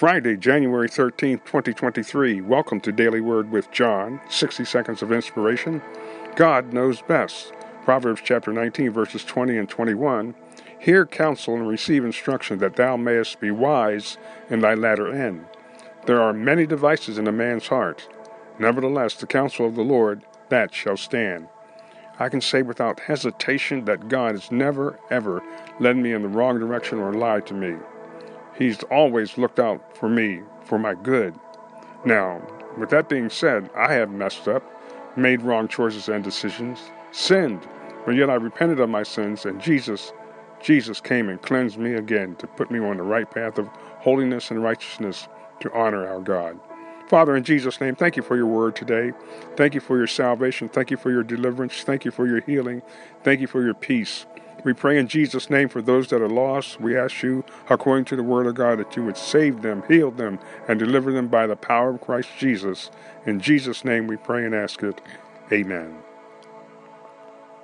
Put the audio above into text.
Friday, January 13th, 2023. Welcome to Daily Word with John, 60 seconds of inspiration. God knows best. Proverbs chapter 19, verses 20 and 21. Hear counsel and receive instruction that thou mayest be wise in thy latter end. There are many devices in a man's heart. Nevertheless, the counsel of the Lord, that shall stand. I can say without hesitation that God has never, ever led me in the wrong direction or lied to me. He's always looked out for me, for my good. Now, with that being said, I have messed up, made wrong choices and decisions, sinned, but yet I repented of my sins, and Jesus, Jesus came and cleansed me again to put me on the right path of holiness and righteousness to honor our God. Father, in Jesus' name, thank you for your word today. Thank you for your salvation. Thank you for your deliverance. Thank you for your healing. Thank you for your peace. We pray in Jesus' name for those that are lost. We ask you, according to the word of God, that you would save them, heal them, and deliver them by the power of Christ Jesus. In Jesus' name we pray and ask it. Amen.